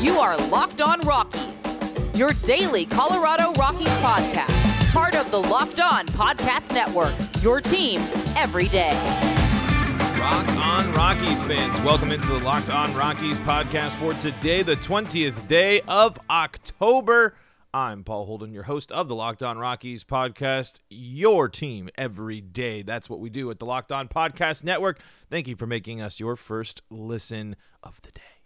You are Locked On Rockies, your daily Colorado Rockies podcast, part of the Locked On Podcast Network, your team every day. Rock on Rockies fans. Welcome into the Locked On Rockies podcast for today, the 20th day of October. I'm Paul Holden, your host of the Locked On Rockies podcast, your team every day. That's what we do at the Locked On Podcast Network. Thank you for making us your first listen of the day.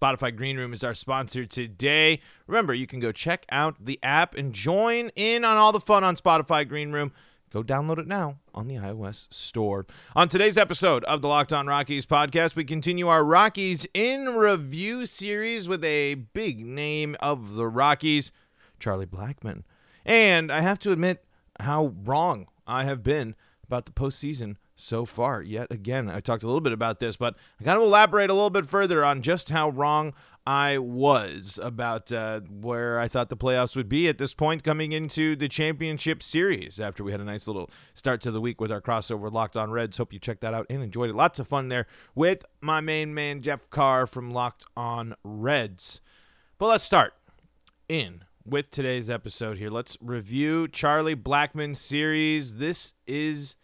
Spotify Green Room is our sponsor today. Remember, you can go check out the app and join in on all the fun on Spotify Green Room. Go download it now on the iOS store. On today's episode of the Locked On Rockies podcast, we continue our Rockies in Review series with a big name of the Rockies, Charlie Blackmon. And I have to admit how wrong I have been about the postseason so far. Yet again, I talked a little bit about this, but I got to elaborate a little bit further on just how wrong I was about uh, where I thought the playoffs would be at this point coming into the championship series after we had a nice little start to the week with our crossover Locked On Reds. Hope you checked that out and enjoyed it. Lots of fun there with my main man, Jeff Carr from Locked On Reds. But let's start in with today's episode here. Let's review Charlie Blackmon's series. This is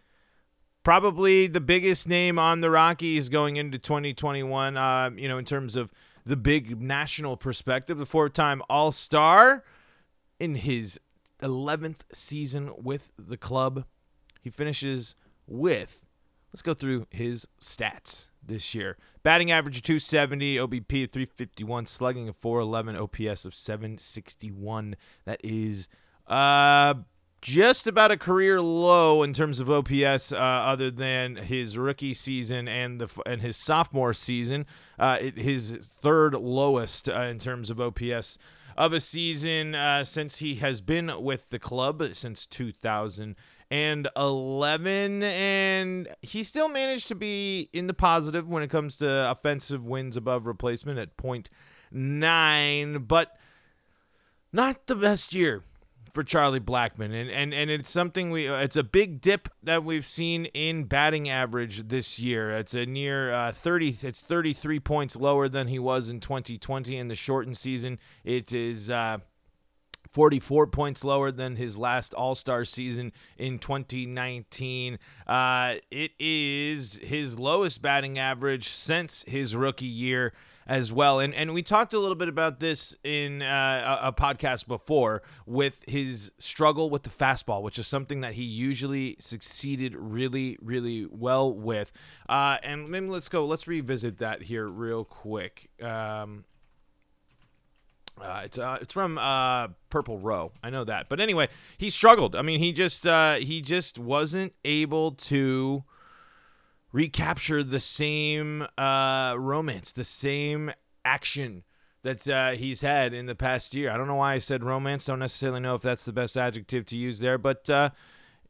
probably the biggest name on the Rockies going into 2021. Uh, you know, in terms of the big national perspective, the four-time All-Star in his 11th season with the club. He finishes with. Let's go through his stats this year. Batting average of 270, OBP of 351, slugging of 411, OPS of 761. That is uh just about a career low in terms of OPS, uh, other than his rookie season and the and his sophomore season. Uh, it, his third lowest uh, in terms of OPS of a season uh, since he has been with the club since 2011, and he still managed to be in the positive when it comes to offensive wins above replacement at 0.9, but not the best year for Charlie Blackmon, and and and it's something we it's a big dip that we've seen in batting average this year. It's a near uh, 30. It's 33 points lower than he was in 2020 in the shortened season. It is. Uh, 44 points lower than his last All Star season in 2019. Uh, it is his lowest batting average since his rookie year as well. And and we talked a little bit about this in uh, a, a, podcast before with his struggle with the fastball, which is something that he usually succeeded really really well with. Uh, and maybe let's go. Let's revisit that here real quick. Um, uh, it's uh, it's from uh, Purple Row. I know that, but anyway, he struggled. I mean, he just uh, he just wasn't able to recapture the same uh, romance, the same action that uh, he's had in the past year. I don't know why I said romance. Don't necessarily know if that's the best adjective to use there, but uh,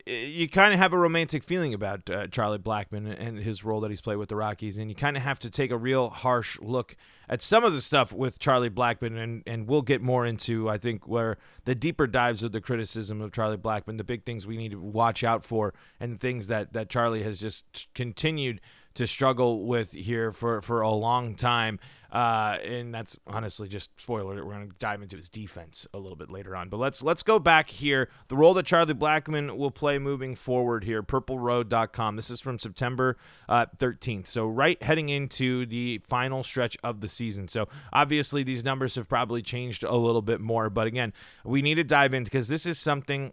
you kind of have a romantic feeling about uh, Charlie Blackmon and his role that he's played with the Rockies, and you kind of have to take a real harsh look at some of the stuff with Charlie Blackmon, and, and we'll get more into, I think, where the deeper dives of the criticism of Charlie Blackmon, the big things we need to watch out for, and things that, that Charlie has just continued to struggle with here for, for a long time. Uh, and that's honestly just spoiler. We're going to dive into his defense a little bit later on. But let's let's go back here. The role that Charlie Blackmon will play moving forward here. PurpleRow.com. This is from September uh, 13th. So right heading into the final stretch of the season. So obviously these numbers have probably changed a little bit more. But again, we need to dive in because this is something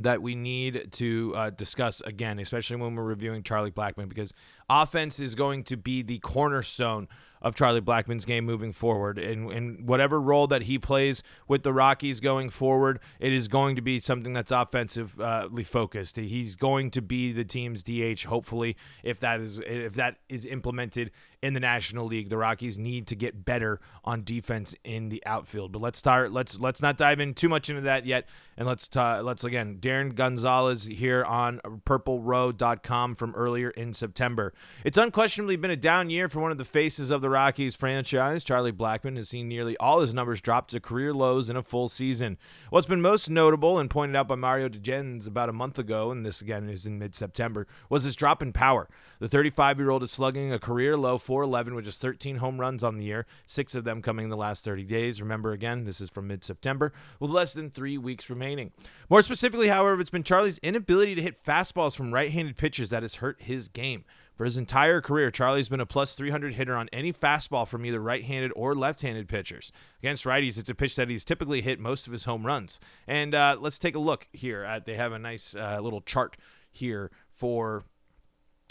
that we need to uh, discuss again, especially when we're reviewing Charlie Blackmon, because offense is going to be the cornerstone of Charlie Blackmon's game moving forward. And whatever role that he plays with the Rockies going forward, it is going to be something that's offensively focused. He's going to be the team's DH, hopefully, if that is if that is implemented in the National League. The Rockies need to get better on defense in the outfield. But let's start. Let's let's not dive in too much into that yet, and let's let's again Darren Gonzalez here on PurpleRow.com from earlier in September. It's unquestionably been a down year for one of the faces of the Rockies franchise. Charlie Blackmon has seen nearly all his numbers drop to career lows in a full season. What's been most notable and pointed out by Mario DeGens about a month ago, and this again is in mid September, was his drop in power. The 35 year old is slugging a career low 411 with just 13 home runs on the year, six of them coming in the last 30 days. Remember, again, this is from mid September, with less than three weeks remaining. More specifically, however, it's been Charlie's inability to hit fastballs from right handed pitchers that has hurt his game. For his entire career, Charlie's been a plus 300 hitter on any fastball from either right handed or left handed pitchers. Against righties, it's a pitch that he's typically hit most of his home runs. And uh, let's take a look here. At, they have a nice uh, little chart here for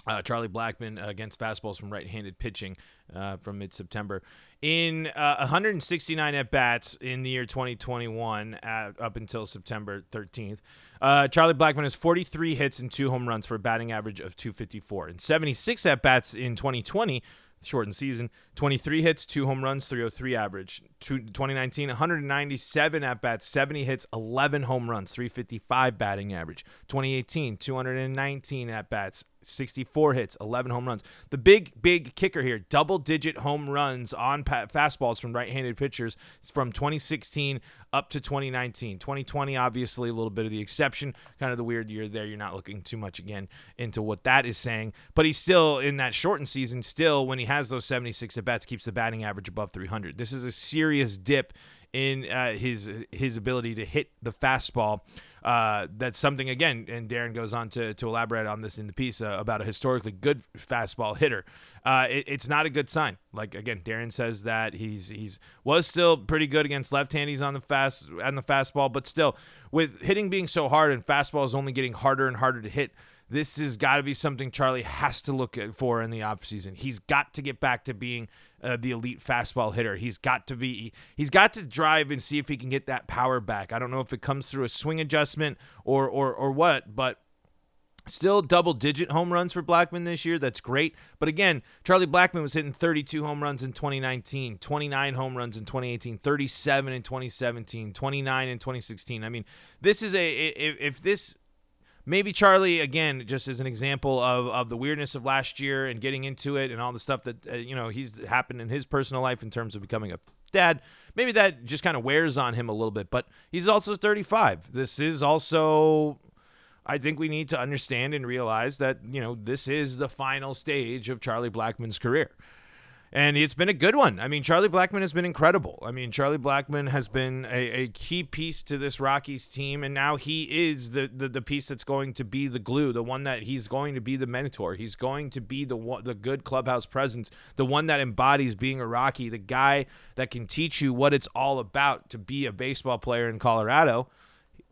uh, Charlie Blackmon against fastballs from right-handed pitching uh, from mid-September. In uh, 169 at bats in the year 2021, at, up until September 13th, uh, Charlie Blackmon has 43 hits and two home runs for a batting average of 254. In 76 at bats in 2020, shortened season, 23 hits, two home runs, 303 average. 2019, 197 at bats, 70 hits, 11 home runs, 355 batting average. 2018, 219 at bats, 64 hits, 11 home runs. The big, big kicker here double digit home runs on fastballs from right handed pitchers from 2016 up to 2019. 2020, obviously, a little bit of the exception, kind of the weird year there. You're not looking too much again into what that is saying, but he's still in that shortened season, still, when he has those 76 at bats, keeps the batting average above 300. This is a serious dip in uh, his his ability to hit the fastball uh, that's something again, and Darren goes on to, to elaborate on this in the piece uh, about a historically good fastball hitter. Uh, it, it's not a good sign. Like again, Darren says that he's he's was still pretty good against left-handies on the fast on the fastball, but still with hitting being so hard and fastball is only getting harder and harder to hit this has got to be something Charlie has to look for in the offseason. He's got to get back to being uh, the elite fastball hitter. He's got to be he's got to drive and see if he can get that power back. I don't know if it comes through a swing adjustment or or or what, but Still double digit home runs for Blackmon this year. That's great. But again, Charlie Blackmon was hitting 32 home runs in 2019, 29 home runs in 2018, 37 in 2017, 29 in 2016. I mean, this is a if, if this maybe Charlie again, just as an example of, of the weirdness of last year and getting into it and all the stuff that uh, you know he's happened in his personal life in terms of becoming a dad. Maybe that just kind of wears on him a little bit, but he's also 35. This is also I think we need to understand and realize that, you know, this is the final stage of Charlie Blackmon's career and it's been a good one. I mean, Charlie Blackmon has been incredible. I mean, Charlie Blackmon has been a, a key piece to this Rockies team, and now he is the, the, the piece that's going to be the glue, the one that he's going to be the mentor. He's going to be the the good clubhouse presence, the one that embodies being a Rocky, the guy that can teach you what it's all about to be a baseball player in Colorado.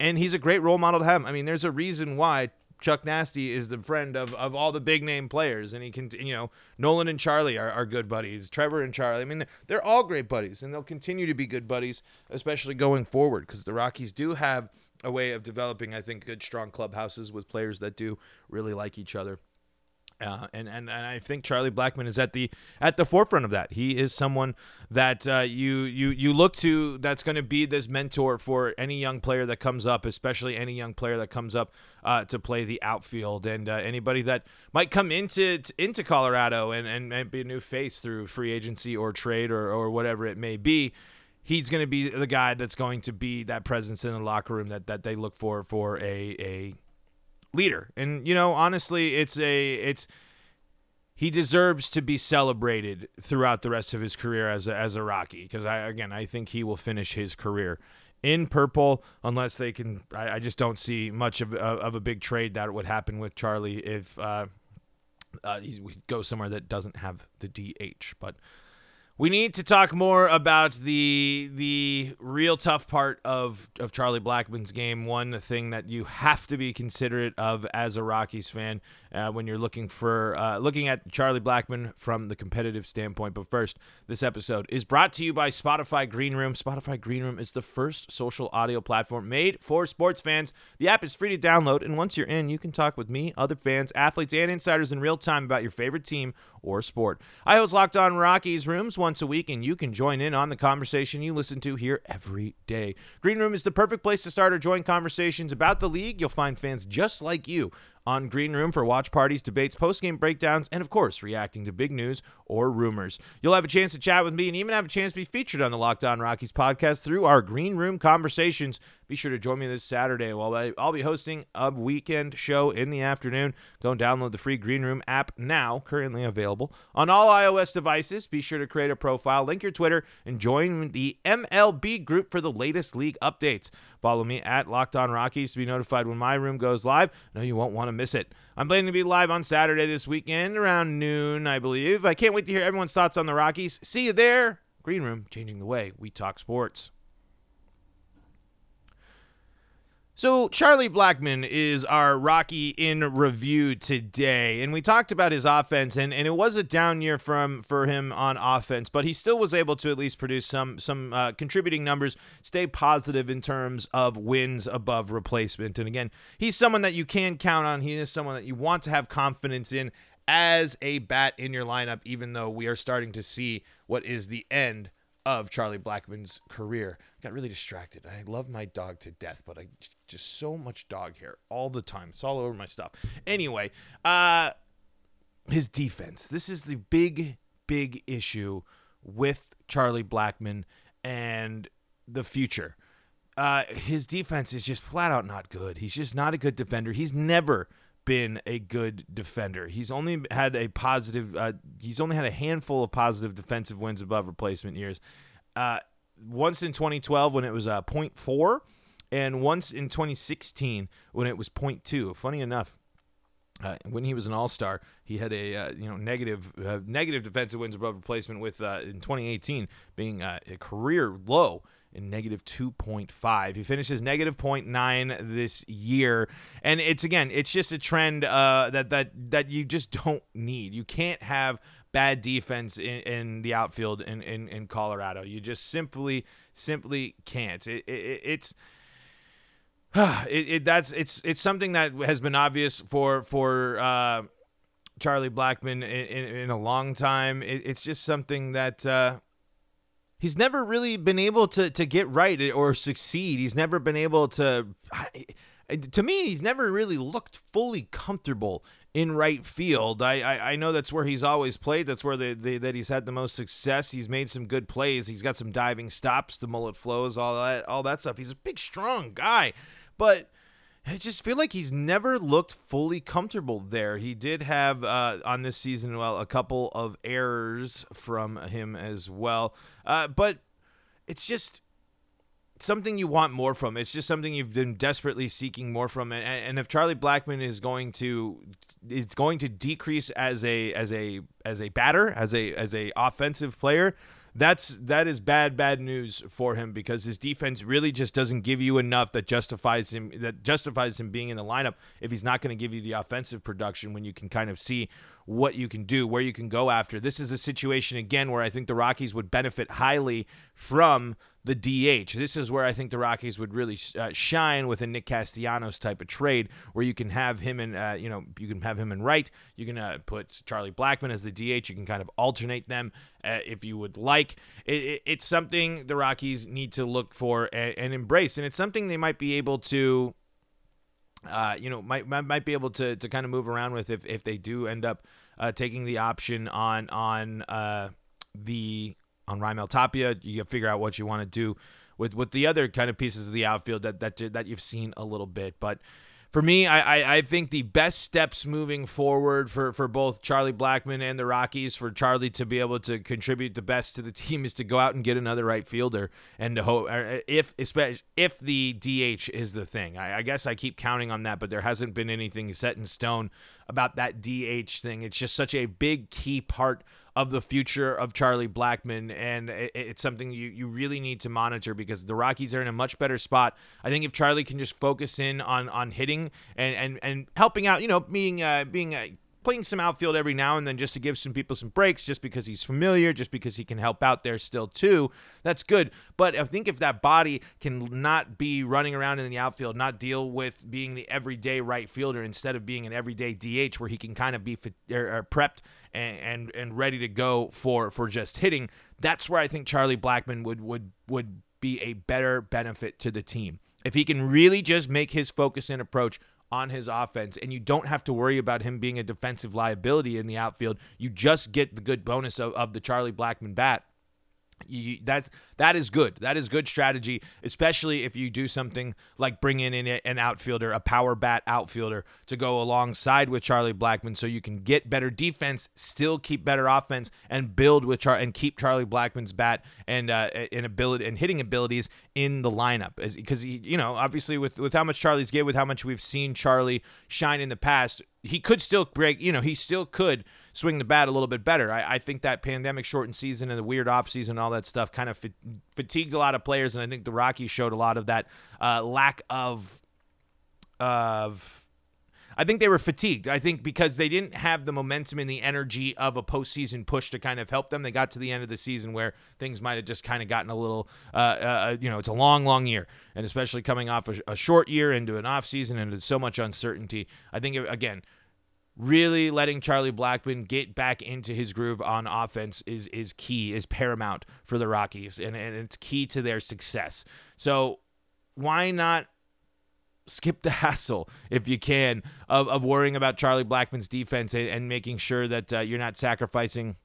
And he's a great role model to have. I mean, there's a reason why Chuck Nasty is the friend of, of all the big name players, and he can, you know, Nolan and Charlie are, are good buddies. Trevor and Charlie, I mean, they're all great buddies, and they'll continue to be good buddies, especially going forward, because the Rockies do have a way of developing, I think, good, strong clubhouses with players that do really like each other. Uh, and, and and I think Charlie Blackmon is at the at the forefront of that. He is someone that uh, you you you look to that's going to be this mentor for any young player that comes up, especially any young player that comes up uh, to play the outfield, and uh, anybody that might come into into Colorado and, and, and be a new face through free agency or trade or or whatever it may be he's going to be the guy that's going to be that presence in the locker room that, that they look for for a, a leader. And you know, honestly, it's a it's he deserves to be celebrated throughout the rest of his career as a, as a Rocky because I again I think he will finish his career in purple unless they can. I, I just don't see much of, of a big trade that would happen with Charlie if uh, uh, he would go somewhere that doesn't have the DH. But we need to talk more about the the real tough part of of Charlie Blackmon's game. One thing that you have to be considerate of as a Rockies fan uh, when you're looking for uh, looking at Charlie Blackmon from the competitive standpoint. But first, this episode is brought to you by Spotify Green Room. Spotify Green Room is the first social audio platform made for sports fans. The app is free to download, and once you're in, you can talk with me, other fans, athletes, and insiders in real time about your favorite team or sport. I host Locked On Rockies Rooms once a week, and you can join in on the conversation you listen to here every day. Green Room is the perfect place to start or join conversations about the league. You'll find fans just like you on Green Room for watch parties, debates, post-game breakdowns, and of course, reacting to big news or rumors. You'll have a chance to chat with me and even have a chance to be featured on the Locked On Rockies podcast through our Green Room conversations. Be sure to join me this Saturday while I'll be hosting a weekend show in the afternoon. Go and download the free Green Room app now, currently available on all iOS devices. Be sure to create a profile, link your Twitter, and join the MLB group for the latest league updates. Follow me at Locked On Rockies to be notified when my room goes live. No, you won't want to miss it. I'm planning to be live on Saturday this weekend around noon, I believe. I can't wait to hear everyone's thoughts on the Rockies. See you there. Green Room, changing the way we talk sports. So, Charlie Blackmon is our Rocky in review today. And we talked about his offense, and, and it was a down year from for him on offense, but he still was able to at least produce some, some uh, contributing numbers, stay positive in terms of wins above replacement. And again, he's someone that you can count on. He is someone that you want to have confidence in as a bat in your lineup, even though we are starting to see what is the end of Charlie Blackmon's career. Got really distracted. I love my dog to death, but I just so much dog hair all the time. It's all over my stuff. Anyway, uh his defense. This is the big big issue with Charlie Blackmon and the future. Uh his defense is just flat out not good. He's just not a good defender. He's never been a good defender. He's only had a positive. Uh, he's only had a handful of positive defensive wins above replacement years. Uh, once in 2012 when it was a uh, 0.4, and once in 2016 when it was 0.2. Funny enough. Uh, when he was an All-Star, he had a uh, you know negative uh, negative defensive wins above replacement with uh, in 2018 being a career low in negative 2.5. He finishes negative 0.9 this year. And it's again, it's just a trend uh, that that that you just don't need. You can't have bad defense in, in the outfield in, in, in Colorado. You just simply simply can't. It, it, it's it, it, that's it's it's something that has been obvious for for uh, Charlie Blackmon in, in, in, a long time. It, it's just something that uh, he's never really been able to to get right or succeed. He's never been able to. To me, he's never really looked fully comfortable in right field. I, I, I know that's where he's always played. That's where they, that he's had the most success. He's made some good plays. He's got some diving stops, the mullet flows, all that all that stuff. He's a big, strong guy, but I just feel like he's never looked fully comfortable there. He did have uh, on this season, well, a couple of errors from him as well, uh, but it's just something you want more from. It's just something you've been desperately seeking more from. And, and if Charlie Blackmon is going to it's going to decrease as a as a as a batter, as a as a offensive player, that's that is bad bad news for him because his defense really just doesn't give you enough that justifies him that justifies him being in the lineup if he's not going to give you the offensive production when you can kind of see what you can do, where you can go after. This is a situation again where I think the Rockies would benefit highly from the DH. This is where I think the Rockies would really uh, shine with a Nick Castellanos type of trade, where you can have him in, uh, you know, you can have him in right. You can uh, put Charlie Blackmon as the DH. You can kind of alternate them uh, if you would like. It, it, it's something the Rockies need to look for and, and embrace, and it's something they might be able to. Uh, you know, might, might might be able to, to kind of move around with if, if they do end up uh, taking the option on on the on Raimel Tapia. You figure out what you want to do with with the other kind of pieces of the outfield that that that you've seen a little bit. But for me, I, I, I think the best steps moving forward for, for both Charlie Blackmon and the Rockies, for Charlie to be able to contribute the best to the team, is to go out and get another right fielder, and to hope er, if especially if the DH is the thing. I, I guess I keep counting on that, but there hasn't been anything set in stone about that DH thing. It's just such a big key part of the future of Charlie Blackmon, and it's something you, you really need to monitor because the Rockies are in a much better spot. I think if Charlie can just focus in on on hitting and and, and helping out, you know, being uh, being uh, playing some outfield every now and then just to give some people some breaks, just because he's familiar, just because he can help out there still too. That's good. But I think if that body can not be running around in the outfield, not deal with being the everyday right fielder instead of being an everyday DH where he can kind of be er, er, prepped and, and and ready to go for for just hitting. That's where I think Charlie Blackmon would would would be a better benefit to the team if he can really just make his focus and approach on his offense, and you don't have to worry about him being a defensive liability in the outfield. You just get the good bonus of, of the Charlie Blackmon bat you, that's that is good. That is good strategy, especially if you do something like bring in an outfielder, a power bat outfielder, to go alongside with Charlie Blackmon, so you can get better defense, still keep better offense, and build with Char- and keep Charlie Blackmon's bat and uh, and ability and hitting abilities in the lineup. Because he, you know, obviously with with how much Charlie's gave, with how much we've seen Charlie shine in the past, he could still break. You know, he still could swing the bat a little bit better. I, I think that pandemic shortened season and the weird off season and all that stuff kind of fatigued a lot of players, and I think the Rockies showed a lot of that uh, lack of of. I think they were fatigued. I think because they didn't have the momentum and the energy of a postseason push to kind of help them. They got to the end of the season where things might have just kind of gotten a little, uh, uh, you know, it's a long, long year, and especially coming off a, a short year into an off season and so much uncertainty. I think again, really letting Charlie Blackmon get back into his groove on offense is is key, is paramount for the Rockies, and, and it's key to their success. So why not skip the hassle if you can of, of worrying about Charlie Blackmon's defense and, and making sure that uh, you're not sacrificing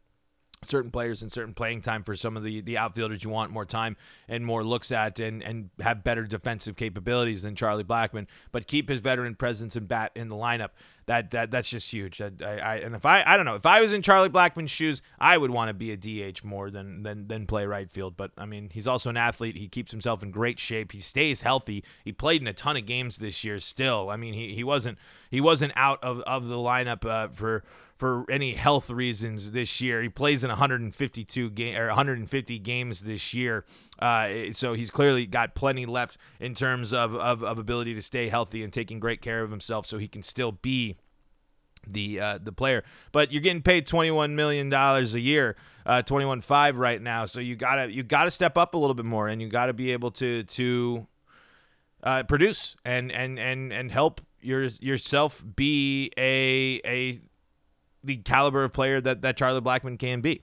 certain players and certain playing time for some of the the outfielders you want more time and more looks at and and have better defensive capabilities than Charlie Blackmon, but keep his veteran presence and bat in the lineup that that that's just huge. I, I and if I I don't know. If I was in Charlie Blackmon's shoes I would want to be a DH more than than than play right field. But I mean he's also an athlete. He keeps himself in great shape. He stays healthy. He played in a ton of games this year still. I mean he he wasn't he wasn't out of of the lineup uh, for for any health reasons this year. He plays in 152 game or 150 games this year, uh, so he's clearly got plenty left in terms of, of, of ability to stay healthy and taking great care of himself, so he can still be the uh, the player. But you're getting paid 21 million dollars a year, uh, 21.5 right now, so you gotta you gotta step up a little bit more, and you gotta be able to to uh, produce and and and and help your yourself be a a the caliber of player that, that Charlie Blackmon can be.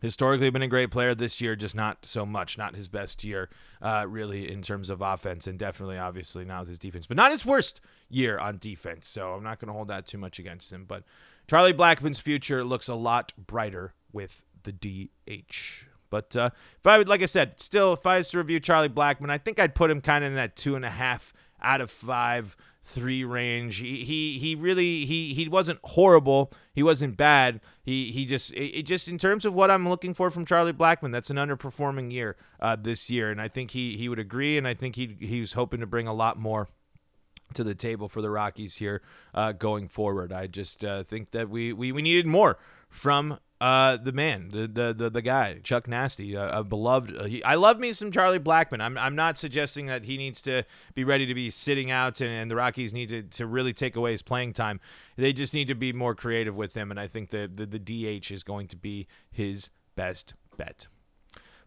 Historically, been a great player this year, just not so much. Not his best year, uh, really, in terms of offense, and definitely, obviously, now with his defense, but not his worst year on defense. So I'm not going to hold that too much against him. But Charlie Blackmon's future looks a lot brighter with the DH. But uh, if I would, like I said, still, if I was to review Charlie Blackmon, I think I'd put him kind of in that two and a half out of five three range. He he he really he he wasn't horrible. He wasn't bad. He he just it, it just in terms of what I'm looking for from Charlie Blackmon, that's an underperforming year uh, this year, and I think he he would agree, and I think he he was hoping to bring a lot more to the table for the Rockies here uh, going forward. I just uh, think that we, we we needed more from uh, the man, the, the the the guy, Chuck Nasty, a, a beloved. Uh, he, I love me some Charlie Blackmon. I'm I'm not suggesting that he needs to be ready to be sitting out, and, and the Rockies need to, to really take away his playing time. They just need to be more creative with him, and I think the the, the DH is going to be his best bet.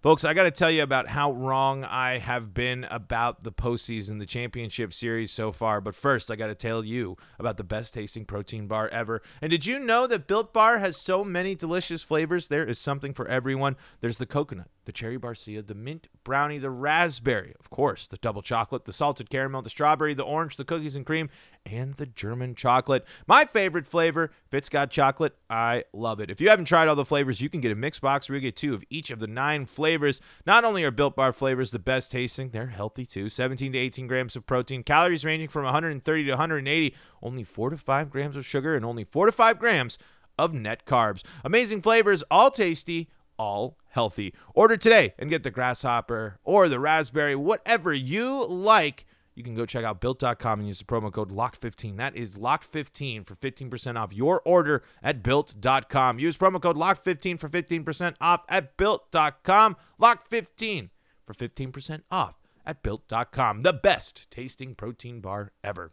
Folks, I got to tell you about how wrong I have been about the postseason, the championship series so far. But first, I got to tell you about the best tasting protein bar ever. And did you know that Built Bar has so many delicious flavors? There is something for everyone. There's the coconut, the cherry barcia, the mint brownie, the raspberry, of course, the double chocolate, the salted caramel, the strawberry, the orange, the cookies and cream, and the German chocolate. My favorite flavor, it's chocolate, I love it. If you haven't tried all the flavors, you can get a mix box where you get two of each of the nine flavors. Not only are Built Bar flavors the best tasting, they're healthy too. 17 to 18 grams of protein, calories ranging from 130 to 180, only 4 to 5 grams of sugar, and only 4 to 5 grams of net carbs. Amazing flavors, all tasty, all healthy. Order today and get the grasshopper or the raspberry, whatever you like you can go check out built.com and use the promo code LOCK15. That is LOCK15 for 15% off your order at built.com. Use promo code LOCK15 for 15% off at built.com. LOCK15 for 15% off at built.com. The best tasting protein bar ever.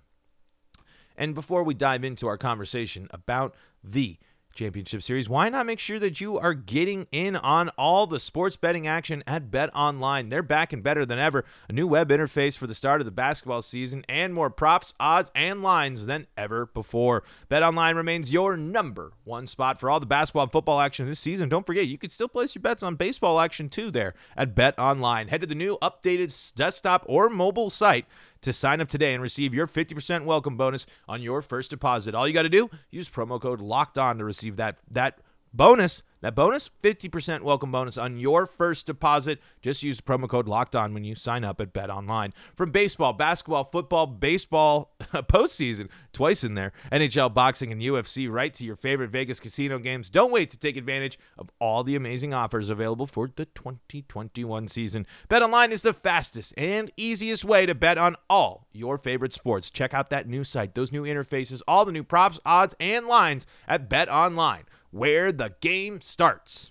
And before we dive into our conversation about the Championship Series, why not make sure that you are getting in on all the sports betting action at Bet Online? They're back and better than ever. A new web interface for the start of the basketball season and more props, odds, and lines than ever before. Bet Online remains your number one spot for all the basketball and football action this season. Don't forget, you can still place your bets on baseball action too there at Bet Online. Head to the new updated desktop or mobile site to sign up today and receive your 50% welcome bonus on your first deposit. All you got to do, use promo code LOCKED ON to receive that that bonus that bonus 50% welcome bonus on your first deposit. Just use promo code locked on when you sign up at bet online from baseball basketball football baseball postseason twice in there nhl boxing and ufc right to your favorite vegas casino games. Don't wait to take advantage of all the amazing offers available for the 2021 season. Bet online is the fastest and easiest way to bet on all your favorite sports. Check out that new site those new interfaces all the new props odds and lines at bet online where the game starts.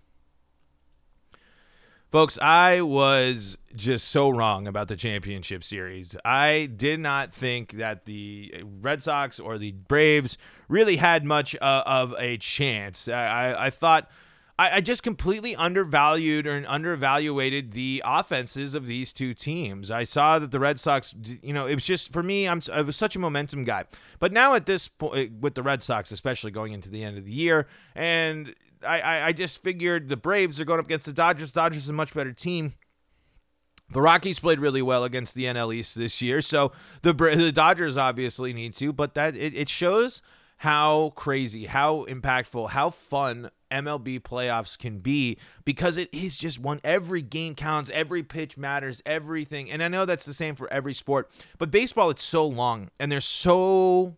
Folks, I was just so wrong about the championship series. I did not think that the Red Sox or the Braves really had much uh, of a chance. I, I thought I, I, just completely undervalued or undervaluated the offenses of these two teams. I saw that the Red Sox, you know, it was just for me. I'm I was such a momentum guy, but now at this point eh, with the Red Sox, especially going into the end of the year, and I, I, I just figured the Braves are going up against the Dodgers. Dodgers is a much better team. The Rockies played really well against the NL East this year, so the the Dodgers obviously need to. But that it, it shows how crazy, how impactful, how fun MLB playoffs can be because it is just one. Every game counts, every pitch matters, everything. And I know that's the same for every sport, but baseball it's so long and there's so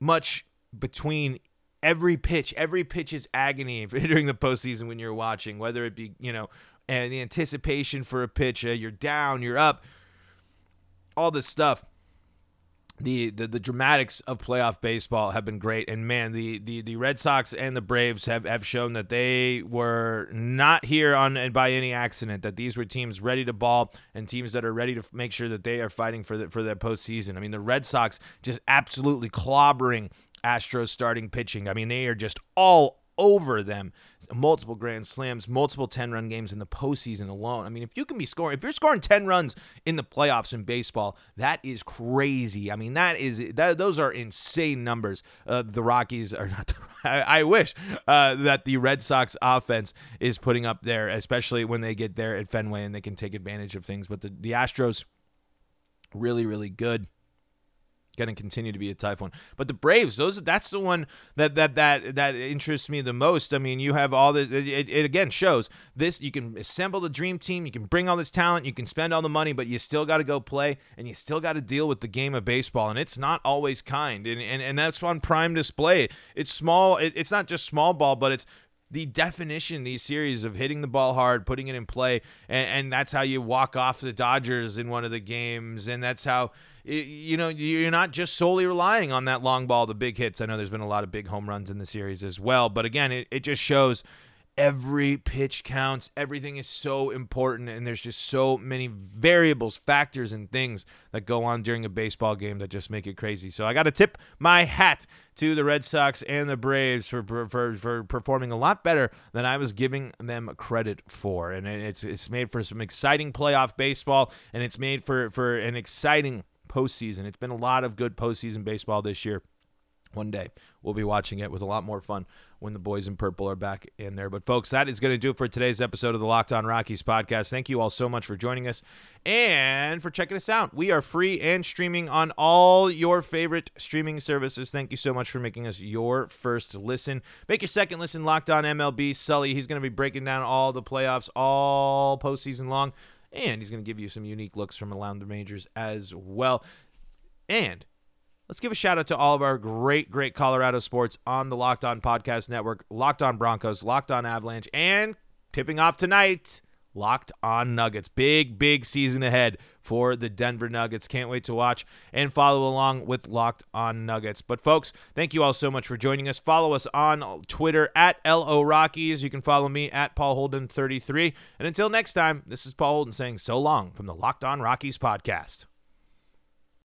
much between every pitch. Every pitch is agony during the postseason when you're watching, whether it be, you know, and the anticipation for a pitch, uh, you're down, you're up, all this stuff. The, the the dramatics of playoff baseball have been great and man the, the the Red Sox and the Braves have, have shown that they were not here on by any accident that these were teams ready to ball and teams that are ready to make sure that they are fighting for the, for their postseason. I mean the Red Sox just absolutely clobbering Astros starting pitching. I mean, they are just all over them. Multiple grand slams, multiple 10 run games in the postseason alone. I mean, if you can be scoring, if you're scoring 10 runs in the playoffs in baseball, that is crazy. I mean, that is, that those are insane numbers. Uh, the Rockies are not, I, I wish uh, that the Red Sox offense is putting up there, especially when they get there at Fenway and they can take advantage of things. But the, the Astros, really, really good going to continue to be a one. But the Braves, those that's the one that that that that interests me the most. I mean, you have all the it, it, again shows this you can assemble the dream team, you can bring all this talent, you can spend all the money, but you still got to go play and you still got to deal with the game of baseball and it's not always kind. And and, and that's on prime display. It's small, it, it's not just small ball, but it's the definition these series of hitting the ball hard, putting it in play, and, and, that's how you walk off the Dodgers in one of the games, and that's how you know you're not just solely relying on that long ball, the big hits. I know there's been a lot of big home runs in the series as well, but again, it, it just shows every pitch counts. Everything is so important, and there's just so many variables, factors, and things that go on during a baseball game that just make it crazy. So I got to tip my hat to the Red Sox and the Braves for, for for performing a lot better than I was giving them credit for, and it's it's made for some exciting playoff baseball, and it's made for for an exciting postseason. It's been a lot of good postseason baseball this year. One day we'll be watching it with a lot more fun when the boys in purple are back in there. But folks, that is going to do it for today's episode of the Locked On Rockies podcast. Thank you all so much for joining us and for checking us out. We are free and streaming on all your favorite streaming services. Thank you so much for making us your first listen. Make your second listen Locked On MLB. Sully, he's going to be breaking down all the playoffs all postseason long and he's going to give you some unique looks from around the majors as well. And let's give a shout out to all of our great, great Colorado sports on the Locked On Podcast Network Locked On Broncos, Locked On Avalanche, and tipping off tonight. Locked on Nuggets. Big, big season ahead for the Denver Nuggets. Can't wait to watch and follow along with Locked on Nuggets. But, folks, thank you all so much for joining us. Follow us on Twitter at LO Rockies. You can follow me at Paul Holden33. And until next time, this is Paul Holden saying so long from the Locked on Rockies podcast.